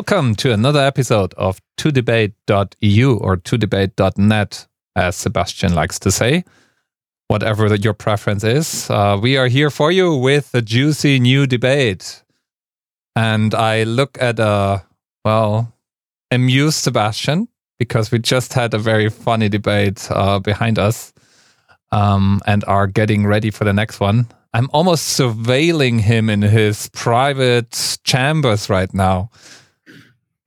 Welcome to another episode of 2debate.eu or 2debate.net, as Sebastian likes to say. Whatever your preference is, uh, we are here for you with a juicy new debate. And I look at a, well, amused Sebastian because we just had a very funny debate uh, behind us um, and are getting ready for the next one. I'm almost surveilling him in his private chambers right now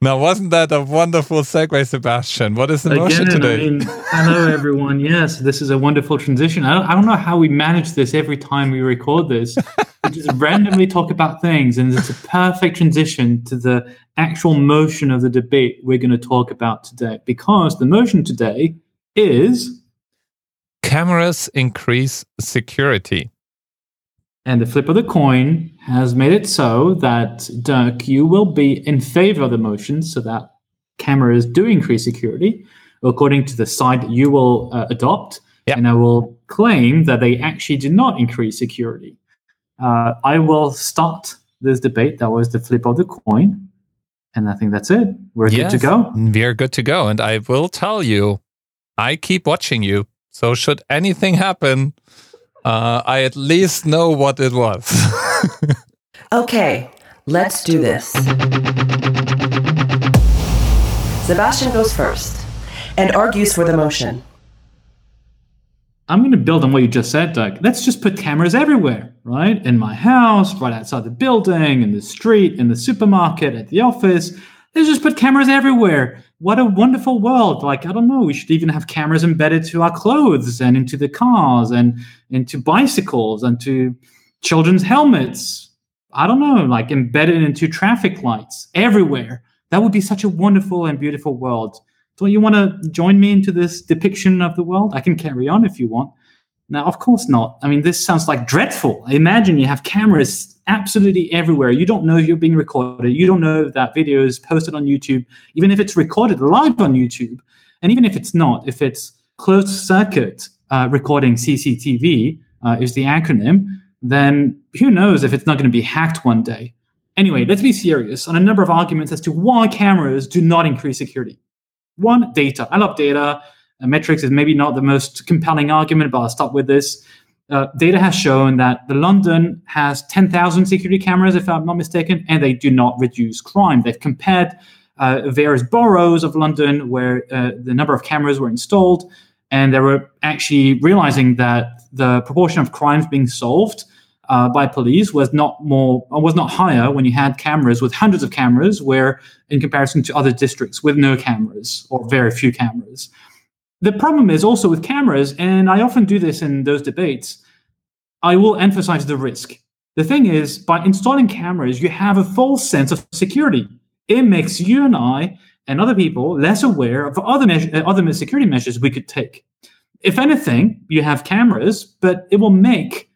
now, wasn't that a wonderful segue, Sebastian? What is the Again, motion today? I mean, hello, everyone. Yes, this is a wonderful transition. I don't, I don't know how we manage this every time we record this. we just randomly talk about things, and it's a perfect transition to the actual motion of the debate we're going to talk about today. Because the motion today is cameras increase security. And the flip of the coin has made it so that, Dirk, you will be in favor of the motion so that cameras do increase security according to the side that you will uh, adopt. Yep. And I will claim that they actually do not increase security. Uh, I will start this debate. That was the flip of the coin. And I think that's it. We're yes, good to go. We're good to go. And I will tell you, I keep watching you. So, should anything happen, uh, I at least know what it was. okay, let's do this. Sebastian goes first and argues for the motion. I'm going to build on what you just said, Dirk. Let's just put cameras everywhere, right? In my house, right outside the building, in the street, in the supermarket, at the office. Let's just put cameras everywhere what a wonderful world. Like, I don't know, we should even have cameras embedded to our clothes and into the cars and into bicycles and to children's helmets. I don't know, like embedded into traffic lights everywhere. That would be such a wonderful and beautiful world. Don't you want to join me into this depiction of the world? I can carry on if you want. Now, of course not. I mean, this sounds like dreadful. Imagine you have cameras absolutely everywhere. You don't know if you're being recorded. You don't know if that video is posted on YouTube, even if it's recorded live on YouTube. And even if it's not, if it's closed circuit uh, recording CCTV uh, is the acronym, then who knows if it's not going to be hacked one day. Anyway, let's be serious on a number of arguments as to why cameras do not increase security. One, data. I love data. Metrics is maybe not the most compelling argument, but I'll stop with this uh, data has shown that the London has 10,000 security cameras, if I'm not mistaken, and they do not reduce crime. They've compared uh, various boroughs of London where uh, the number of cameras were installed, and they were actually realizing that the proportion of crimes being solved uh, by police was not more was not higher when you had cameras with hundreds of cameras, where in comparison to other districts with no cameras or very few cameras. The problem is also with cameras, and I often do this in those debates, I will emphasize the risk. The thing is, by installing cameras, you have a false sense of security. It makes you and I and other people less aware of other, measure, other security measures we could take. If anything, you have cameras, but it will make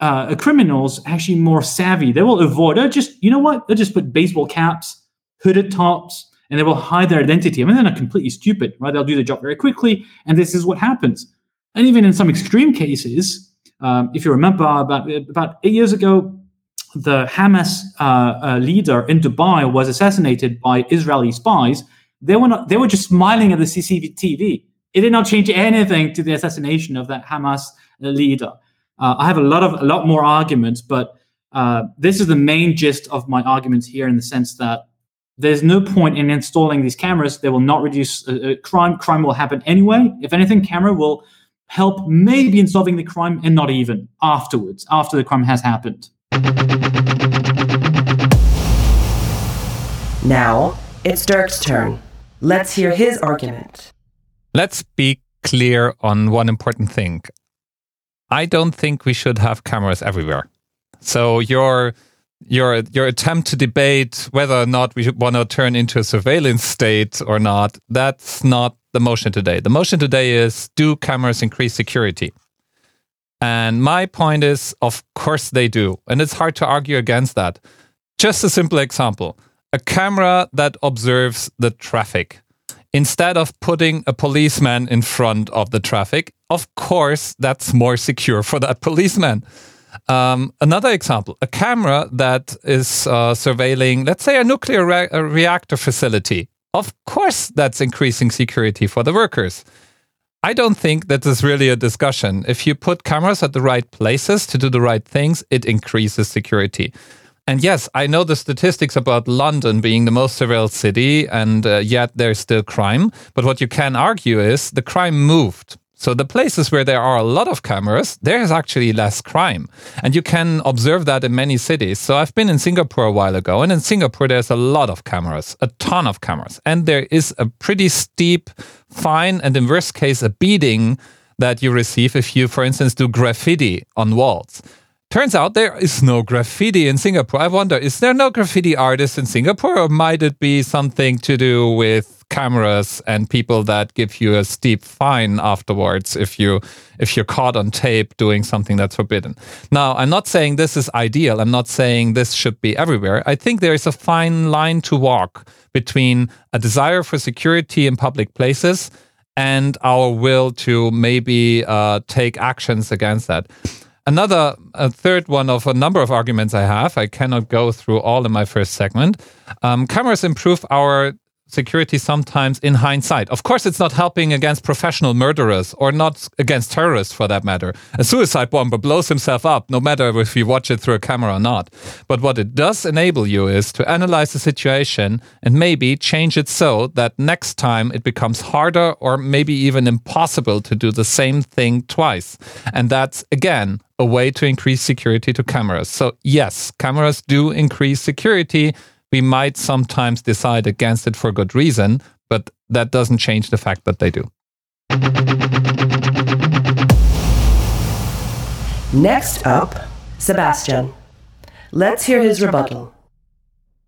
uh, criminals actually more savvy. They will avoid, they'll just, you know what? They'll just put baseball caps, hooded tops, and they will hide their identity. I mean, they're not completely stupid, right? They'll do the job very quickly, and this is what happens. And even in some extreme cases, um, if you remember, about about eight years ago, the Hamas uh, uh, leader in Dubai was assassinated by Israeli spies. They were not. They were just smiling at the CCTV. It did not change anything to the assassination of that Hamas leader. Uh, I have a lot of a lot more arguments, but uh, this is the main gist of my arguments here, in the sense that there's no point in installing these cameras. They will not reduce uh, uh, crime. Crime will happen anyway. If anything, camera will help maybe in solving the crime and not even afterwards, after the crime has happened. Now it's Dirk's turn. Let's hear his argument. Let's be clear on one important thing. I don't think we should have cameras everywhere. So your your your attempt to debate whether or not we want to turn into a surveillance state or not that's not the motion today. The motion today is do cameras increase security? And my point is of course they do and it's hard to argue against that. Just a simple example a camera that observes the traffic. Instead of putting a policeman in front of the traffic of course that's more secure for that policeman Um, another example a camera that is uh, surveilling, let's say, a nuclear re- a reactor facility. Of course, that's increasing security for the workers. I don't think that is really a discussion. If you put cameras at the right places to do the right things, it increases security. And yes, I know the statistics about London being the most surveilled city, and uh, yet there's still crime. But what you can argue is the crime moved. So the places where there are a lot of cameras, there is actually less crime. And you can observe that in many cities. So I've been in Singapore a while ago, and in Singapore, there's a lot of cameras, a ton of cameras. And there is a pretty steep fine, and in worst case, a beating that you receive if you, for instance, do graffiti on walls. Turns out there is no graffiti in Singapore. I wonder, is there no graffiti artists in Singapore, or might it be something to do with cameras and people that give you a steep fine afterwards if you if you're caught on tape doing something that's forbidden. Now, I'm not saying this is ideal. I'm not saying this should be everywhere. I think there is a fine line to walk between a desire for security in public places and our will to maybe uh, take actions against that. Another, a third one of a number of arguments I have. I cannot go through all in my first segment. Um, cameras improve our security sometimes in hindsight. Of course, it's not helping against professional murderers or not against terrorists for that matter. A suicide bomber blows himself up, no matter if you watch it through a camera or not. But what it does enable you is to analyze the situation and maybe change it so that next time it becomes harder or maybe even impossible to do the same thing twice. And that's, again, a way to increase security to cameras. So, yes, cameras do increase security we might sometimes decide against it for good reason, but that doesn't change the fact that they do. Next up, Sebastian. Let's hear his rebuttal.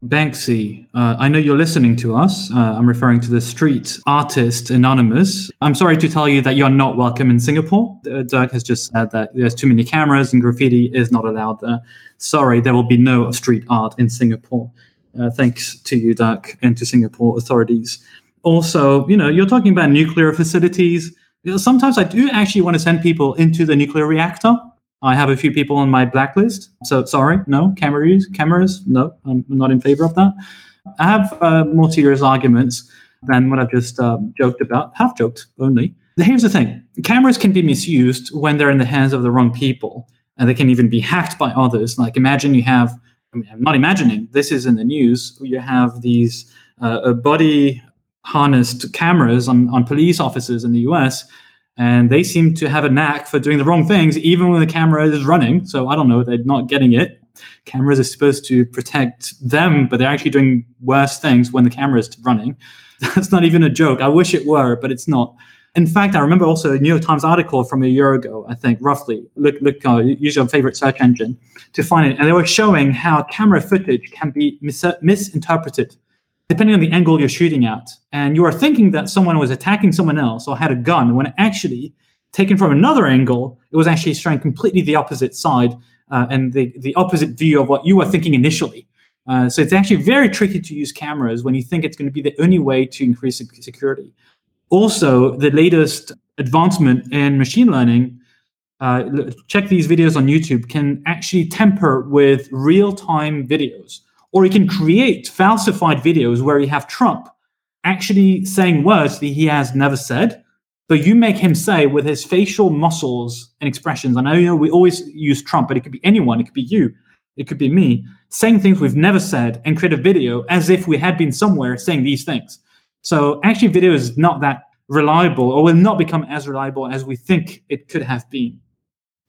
Banksy, uh, I know you're listening to us. Uh, I'm referring to the street artist Anonymous. I'm sorry to tell you that you're not welcome in Singapore. Uh, Dirk has just said that there's too many cameras and graffiti is not allowed there. Sorry, there will be no street art in Singapore. Uh, thanks to you, Dirk, and to Singapore authorities. Also, you know, you're talking about nuclear facilities. Sometimes I do actually want to send people into the nuclear reactor. I have a few people on my blacklist. So sorry, no cameras. Cameras, no, I'm not in favor of that. I have uh, more serious arguments than what I've just um, joked about, half joked only. Here's the thing: cameras can be misused when they're in the hands of the wrong people, and they can even be hacked by others. Like imagine you have I mean, I'm not imagining this is in the news. You have these uh, body harnessed cameras on, on police officers in the US, and they seem to have a knack for doing the wrong things, even when the camera is running. So I don't know, they're not getting it. Cameras are supposed to protect them, but they're actually doing worse things when the camera is running. That's not even a joke. I wish it were, but it's not. In fact, I remember also a New York Times article from a year ago, I think, roughly. Look, look, uh, use your favorite search engine to find it. And they were showing how camera footage can be mis- misinterpreted depending on the angle you're shooting at. And you are thinking that someone was attacking someone else or had a gun, when actually, taken from another angle, it was actually showing completely the opposite side uh, and the, the opposite view of what you were thinking initially. Uh, so it's actually very tricky to use cameras when you think it's going to be the only way to increase security. Also, the latest advancement in machine learning, uh, check these videos on YouTube, can actually temper with real time videos. Or you can create falsified videos where you have Trump actually saying words that he has never said, but you make him say with his facial muscles and expressions. I know, you know we always use Trump, but it could be anyone, it could be you, it could be me, saying things we've never said and create a video as if we had been somewhere saying these things. So actually, video is not that reliable or will not become as reliable as we think it could have been.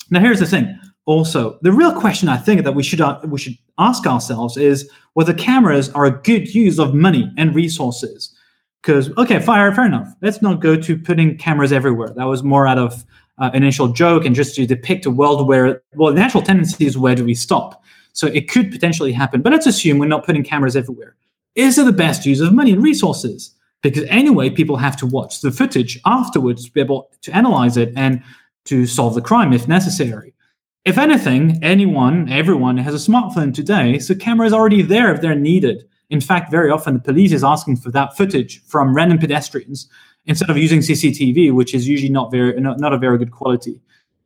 Now, here's the thing. Also, the real question I think that we should uh, we should ask ourselves is whether cameras are a good use of money and resources. Because okay, fire, fair enough. Let's not go to putting cameras everywhere. That was more out of uh, initial joke and just to depict a world where well, the natural tendency is where do we stop? So it could potentially happen. But let's assume we're not putting cameras everywhere. Is it the best use of money and resources? Because anyway, people have to watch the footage afterwards to be able to analyze it and to solve the crime if necessary. If anything, anyone, everyone has a smartphone today, so camera is already there if they're needed. In fact, very often the police is asking for that footage from random pedestrians instead of using CCTV, which is usually not very not, not a very good quality.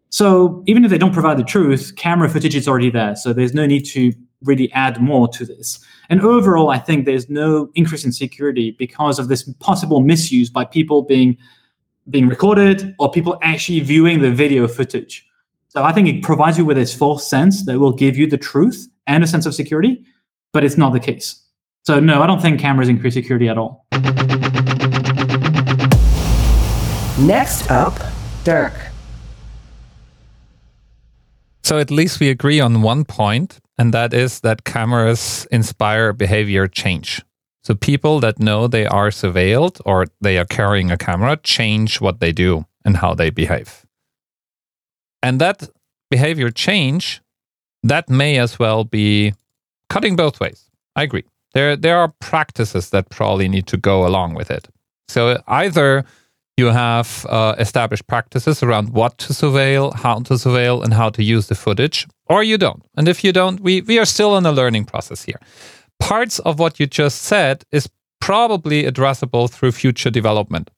So even if they don't provide the truth, camera footage is already there. So there's no need to really add more to this. And overall, I think there's no increase in security because of this possible misuse by people being being recorded or people actually viewing the video footage. So I think it provides you with this false sense that will give you the truth and a sense of security, but it's not the case. So no, I don't think cameras increase security at all. Next up, Dirk. So at least we agree on one point, and that is that cameras inspire behavior change. So people that know they are surveilled or they are carrying a camera change what they do and how they behave. And that behavior change, that may as well be cutting both ways. I agree. There, there are practices that probably need to go along with it. So either you have uh, established practices around what to surveil, how to surveil, and how to use the footage, or you don't. And if you don't, we, we are still in a learning process here. Parts of what you just said is probably addressable through future development.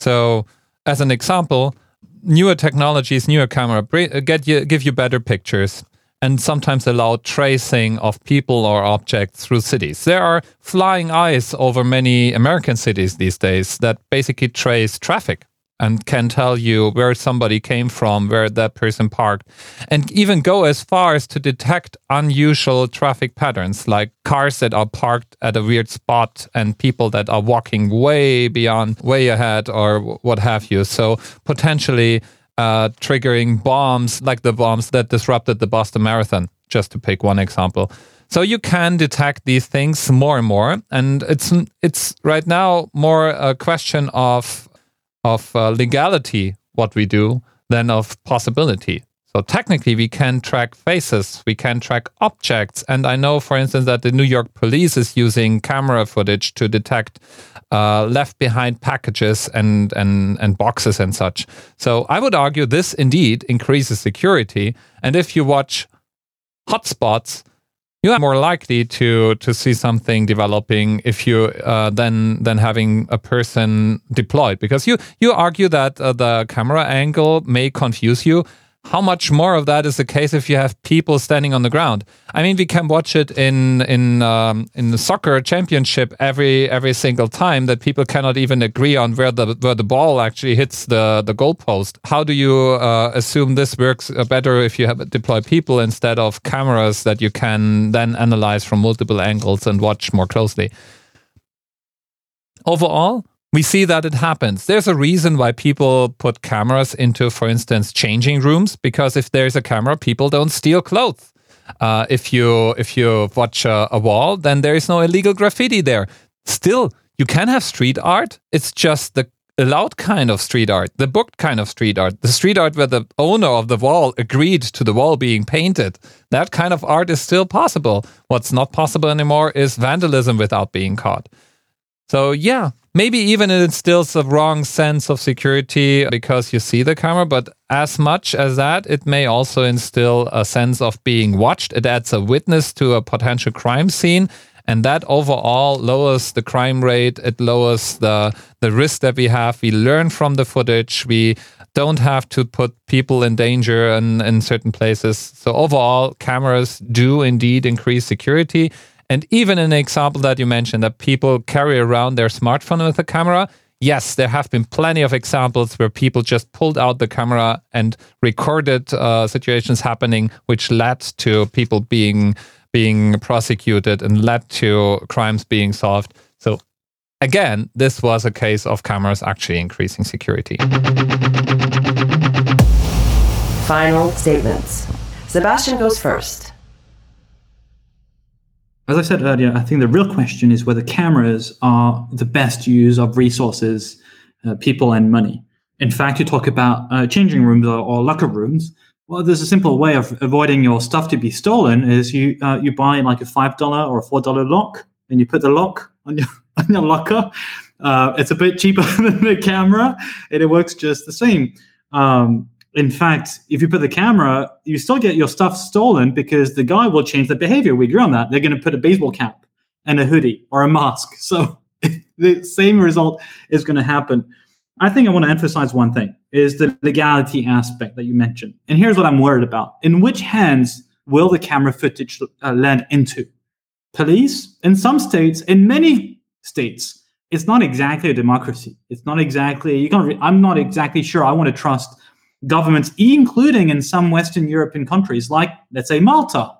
So, as an example, newer technologies, newer camera get you, give you better pictures and sometimes allow tracing of people or objects through cities. There are flying eyes over many American cities these days that basically trace traffic and can tell you where somebody came from, where that person parked, and even go as far as to detect unusual traffic patterns like cars that are parked at a weird spot and people that are walking way beyond, way ahead, or what have you. So potentially uh, triggering bombs like the bombs that disrupted the Boston Marathon, just to pick one example. So you can detect these things more and more, and it's it's right now more a question of of uh, legality what we do than of possibility. So technically, we can track faces, we can track objects, and I know, for instance, that the New York police is using camera footage to detect uh, left behind packages and, and, and boxes and such. So I would argue this indeed increases security. And if you watch hotspots, you are more likely to to see something developing if you uh, than than having a person deployed because you you argue that uh, the camera angle may confuse you how much more of that is the case if you have people standing on the ground? I mean, we can watch it in in um, in the soccer championship every every single time that people cannot even agree on where the where the ball actually hits the the goalpost. How do you uh, assume this works uh, better if you have deploy people instead of cameras that you can then analyze from multiple angles and watch more closely? Overall, we see that it happens. There's a reason why people put cameras into, for instance, changing rooms, because if there's a camera, people don't steal clothes. Uh, if you if you watch a, a wall, then there is no illegal graffiti there. Still, you can have street art. It's just the allowed kind of street art, the booked kind of street art, the street art where the owner of the wall agreed to the wall being painted. That kind of art is still possible. What's not possible anymore is vandalism without being caught. So, yeah, maybe even it instills a wrong sense of security because you see the camera, but as much as that, it may also instill a sense of being watched. It adds a witness to a potential crime scene. And that overall lowers the crime rate. It lowers the, the risk that we have. We learn from the footage. We don't have to put people in danger in, in certain places. So overall, cameras do indeed increase security. And even an example that you mentioned that people carry around their smartphone with a camera, yes, there have been plenty of examples where people just pulled out the camera and recorded uh, situations happening, which led to people being being prosecuted and led to crimes being solved. So again, this was a case of cameras actually increasing security. Final statements. Sebastian goes first. As I said earlier, I think the real question is whether cameras are the best use of resources, uh, people, and money. In fact, you talk about uh, changing rooms or, or, locker rooms. Well, there's a simple way of avoiding your stuff to be stolen: is you uh, you buy like a five dollar or a four dollar lock, and you put the lock on your on your locker. Uh, it's a bit cheaper than the camera, and it works just the same. Um, in fact, if you put the camera, you still get your stuff stolen because the guy will change the behavior. We agree on that. They're going to put a baseball cap and a hoodie or a mask. So the same result is going to happen. I think I want to emphasize one thing is the legality aspect that you mentioned. And here's what I'm worried about. In which hands will the camera footage uh, land into? Police? In some states, in many states, it's not exactly a democracy. It's not exactly, you can't, re- I'm not exactly sure I want to trust governments, including in some Western European countries, like, let's say, Malta.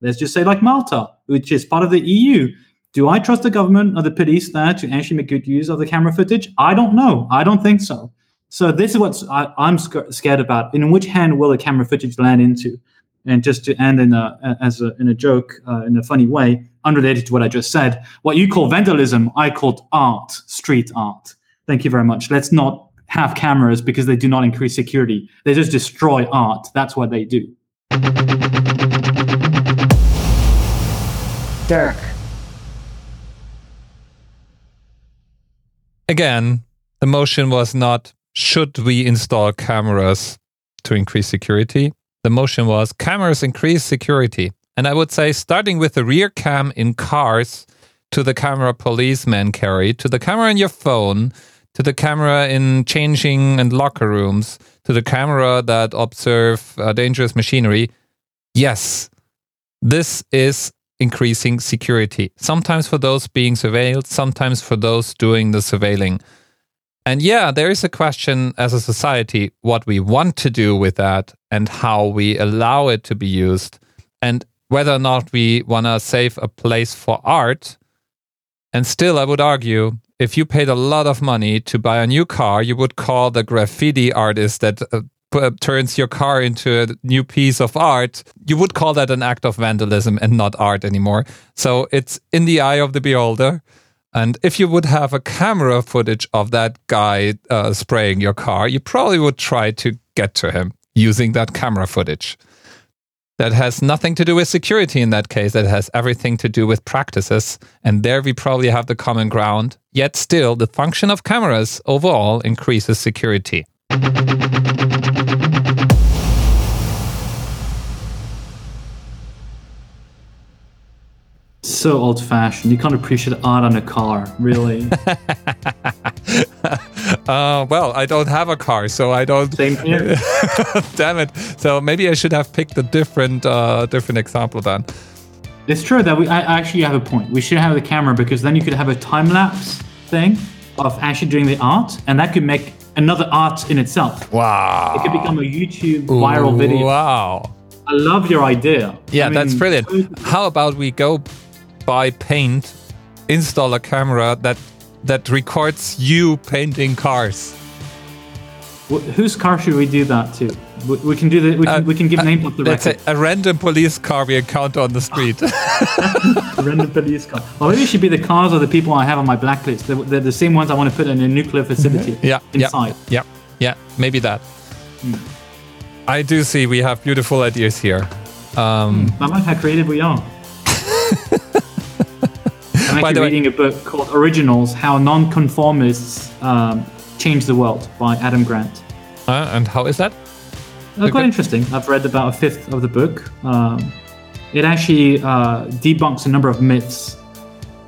Let's just say, like Malta, which is part of the EU. Do I trust the government or the police there to actually make good use of the camera footage? I don't know. I don't think so. So this is what I, am scared about. In which hand will the camera footage land into? And just to end in a as a, in a joke, uh, in a funny way, unrelated to what I just said, what you call vandalism, I called art, street art. Thank you very much. Let's not have cameras because they do not increase security. They just destroy art. That's what they do. Dirk. Again, the motion was not should we install cameras to increase security? The motion was cameras increase security. And I would say, starting with the rear cam in cars to the camera policemen carry, to the camera in your phone, to the camera in changing and locker rooms, to the camera that observe uh, dangerous machinery. Yes, this is increasing security. Sometimes for those being surveilled, sometimes for those doing the surveilling. And yeah, there is a question as a society what we want to do with that and how we allow it to be used. And whether or not we want to save a place for art. And still, I would argue if you paid a lot of money to buy a new car, you would call the graffiti artist that uh, turns your car into a new piece of art. You would call that an act of vandalism and not art anymore. So it's in the eye of the beholder. And if you would have a camera footage of that guy uh, spraying your car, you probably would try to get to him using that camera footage that has nothing to do with security in that case. That has everything to do with practices. And there we probably have the common ground. Yet still, the function of cameras overall increases security. So old fashioned. You can't appreciate art on a car, really. uh, well, I don't have a car, so I don't. Same here. Damn it! So maybe I should have picked a different, uh, different example then. It's true that we I actually have a point. We should have the camera because then you could have a time lapse thing of actually doing the art, and that could make another art in itself. Wow! It could become a YouTube viral video. Wow! I love your idea. Yeah, I mean, that's brilliant. How about we go buy paint, install a camera that that records you painting cars. Wh- whose car should we do that to? We, we can do the. We can, uh, we can give uh, names off the record. Say a random police car we encounter on the street. random police car. Or maybe it should be the cars of the people I have on my blacklist. They're, they're the same ones I want to put in a nuclear facility. yeah, inside. Yeah, yeah, yeah. Maybe that. Hmm. I do see we have beautiful ideas here. Um, hmm. I like how creative we are. I'm actually reading way, a book called Originals How Nonconformists um, Change the World by Adam Grant. Uh, and how is that? Uh, quite interesting. I've read about a fifth of the book. Um, it actually uh, debunks a number of myths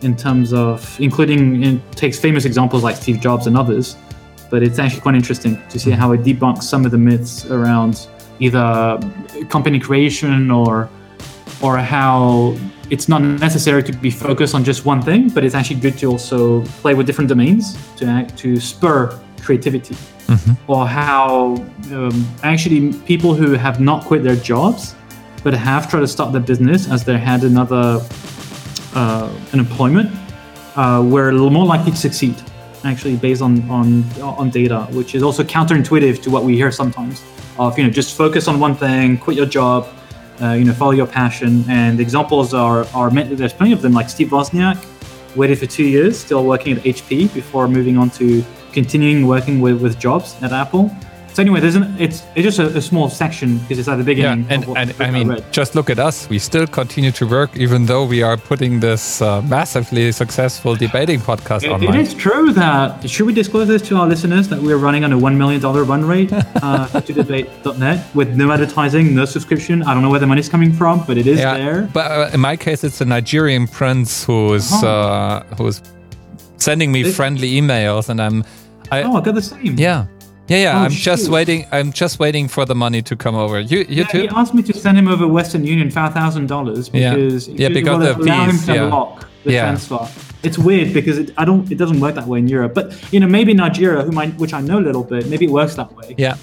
in terms of, including, it takes famous examples like Steve Jobs and others, but it's actually quite interesting to see how it debunks some of the myths around either company creation or or how it's not necessary to be focused on just one thing, but it's actually good to also play with different domains to to spur creativity. Mm-hmm. Or how um, actually people who have not quit their jobs but have tried to start their business as they had another uh, an employment uh, were a little more likely to succeed. Actually, based on on on data, which is also counterintuitive to what we hear sometimes of you know just focus on one thing, quit your job, uh, you know, follow your passion. And examples are, are there's plenty of them, like Steve Wozniak, waited for two years, still working at HP before moving on to continuing working with, with jobs at Apple. So anyway, there's an, it's it's just a, a small section because it's at the beginning. Yeah, and, and I mean, I just look at us. We still continue to work, even though we are putting this uh, massively successful debating podcast it, online. It is true that should we disclose this to our listeners that we're running on a one million dollar run rate uh, 2debate.net with no advertising, no subscription. I don't know where the money's coming from, but it is yeah, there. But uh, in my case, it's a Nigerian prince who's uh-huh. uh, who's sending me friendly emails, and I'm I, oh, I got the same. yeah, yeah, yeah. Oh, I'm just waiting. I'm just waiting for the money to come over. You, you Yeah, too. he asked me to send him over Western Union five thousand dollars because Yeah, because well, the allow him fees, to yeah. unlock the Yeah. transfer. It's weird because it, I don't. It doesn't work that way in Europe. But you know, maybe Nigeria, whom I, which I know a little bit, maybe it works that way. Yeah.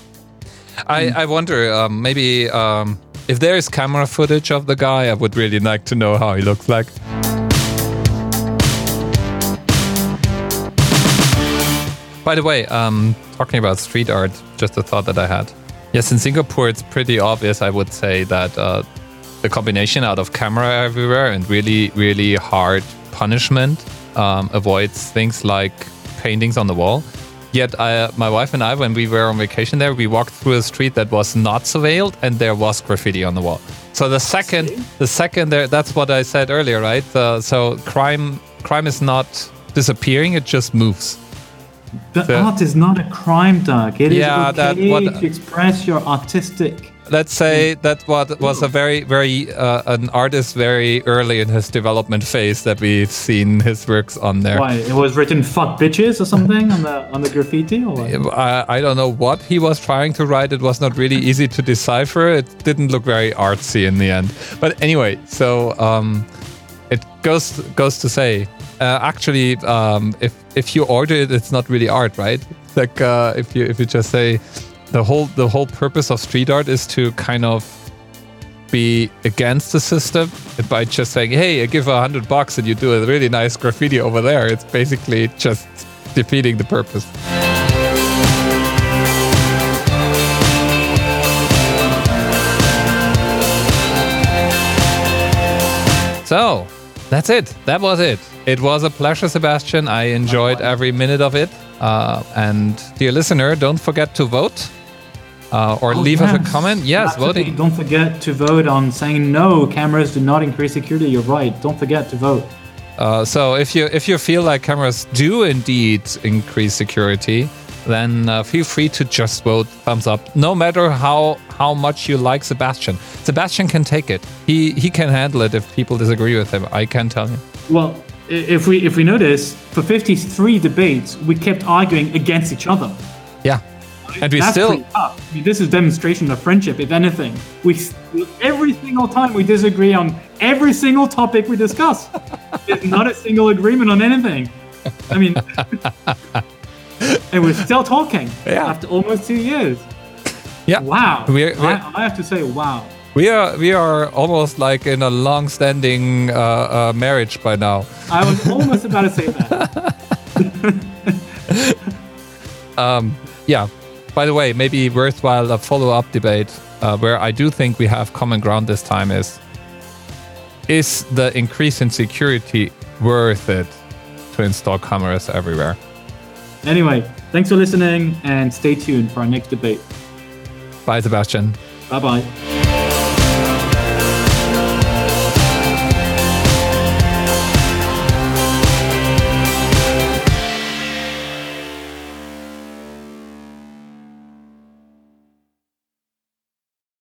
I, I wonder, um, maybe um, if there is camera footage of the guy, I would really like to know how he looks like. By the way, um, talking about street art, just a thought that I had. Yes, in Singapore, it's pretty obvious, I would say, that uh, the combination out of camera everywhere and really, really hard punishment um, avoids things like paintings on the wall. Yet, I, my wife and I, when we were on vacation there, we walked through a street that was not surveilled, and there was graffiti on the wall. So the second, the second there, that's what I said earlier, right? Uh, so crime, crime is not disappearing; it just moves. The The- art is not a crime, Dirk. It is Yeah, that- okay what- to express your artistic. Let's say that what was a very, very uh, an artist very early in his development phase that we've seen his works on there. Why it was written "fuck bitches" or something on the on the graffiti, or? I, I don't know what he was trying to write. It was not really easy to decipher. It didn't look very artsy in the end. But anyway, so um, it goes goes to say, uh, actually, um, if if you order it, it's not really art, right? Like uh, if you if you just say the whole the whole purpose of street art is to kind of be against the system by just saying, "Hey, I give a hundred bucks and you do a really nice graffiti over there." It's basically just defeating the purpose. So that's it. That was it. It was a pleasure, Sebastian. I enjoyed every minute of it. Uh, and dear listener, don't forget to vote uh, or Oh, leave us a comment. Yes, Absolutely. voting. Don't forget to vote on saying no. Cameras do not increase security. You're right. Don't forget to vote. Uh, so if you if you feel like cameras do indeed increase security, then uh, feel free to just vote thumbs up. No matter how how much you like Sebastian, Sebastian can take it. He he can handle it if people disagree with him. I can tell you. Well, if we if we notice, for 53 debates, we kept arguing against each other. Yeah, and we That's still. I mean, this is demonstration of friendship. If anything, we every single time we disagree on every single topic we discuss. There's not a single agreement on anything. I mean, and we're still talking Yeah. after almost two years. yeah Wow. We're- we're- I, I have to say, wow. We are we are almost like in a long-standing uh, uh, marriage by now. I was almost about to say that. Yeah. By the way, maybe worthwhile a follow-up debate uh, where I do think we have common ground this time is: Is the increase in security worth it to install cameras everywhere? Anyway, thanks for listening and stay tuned for our next debate. Bye, Sebastian. Bye bye.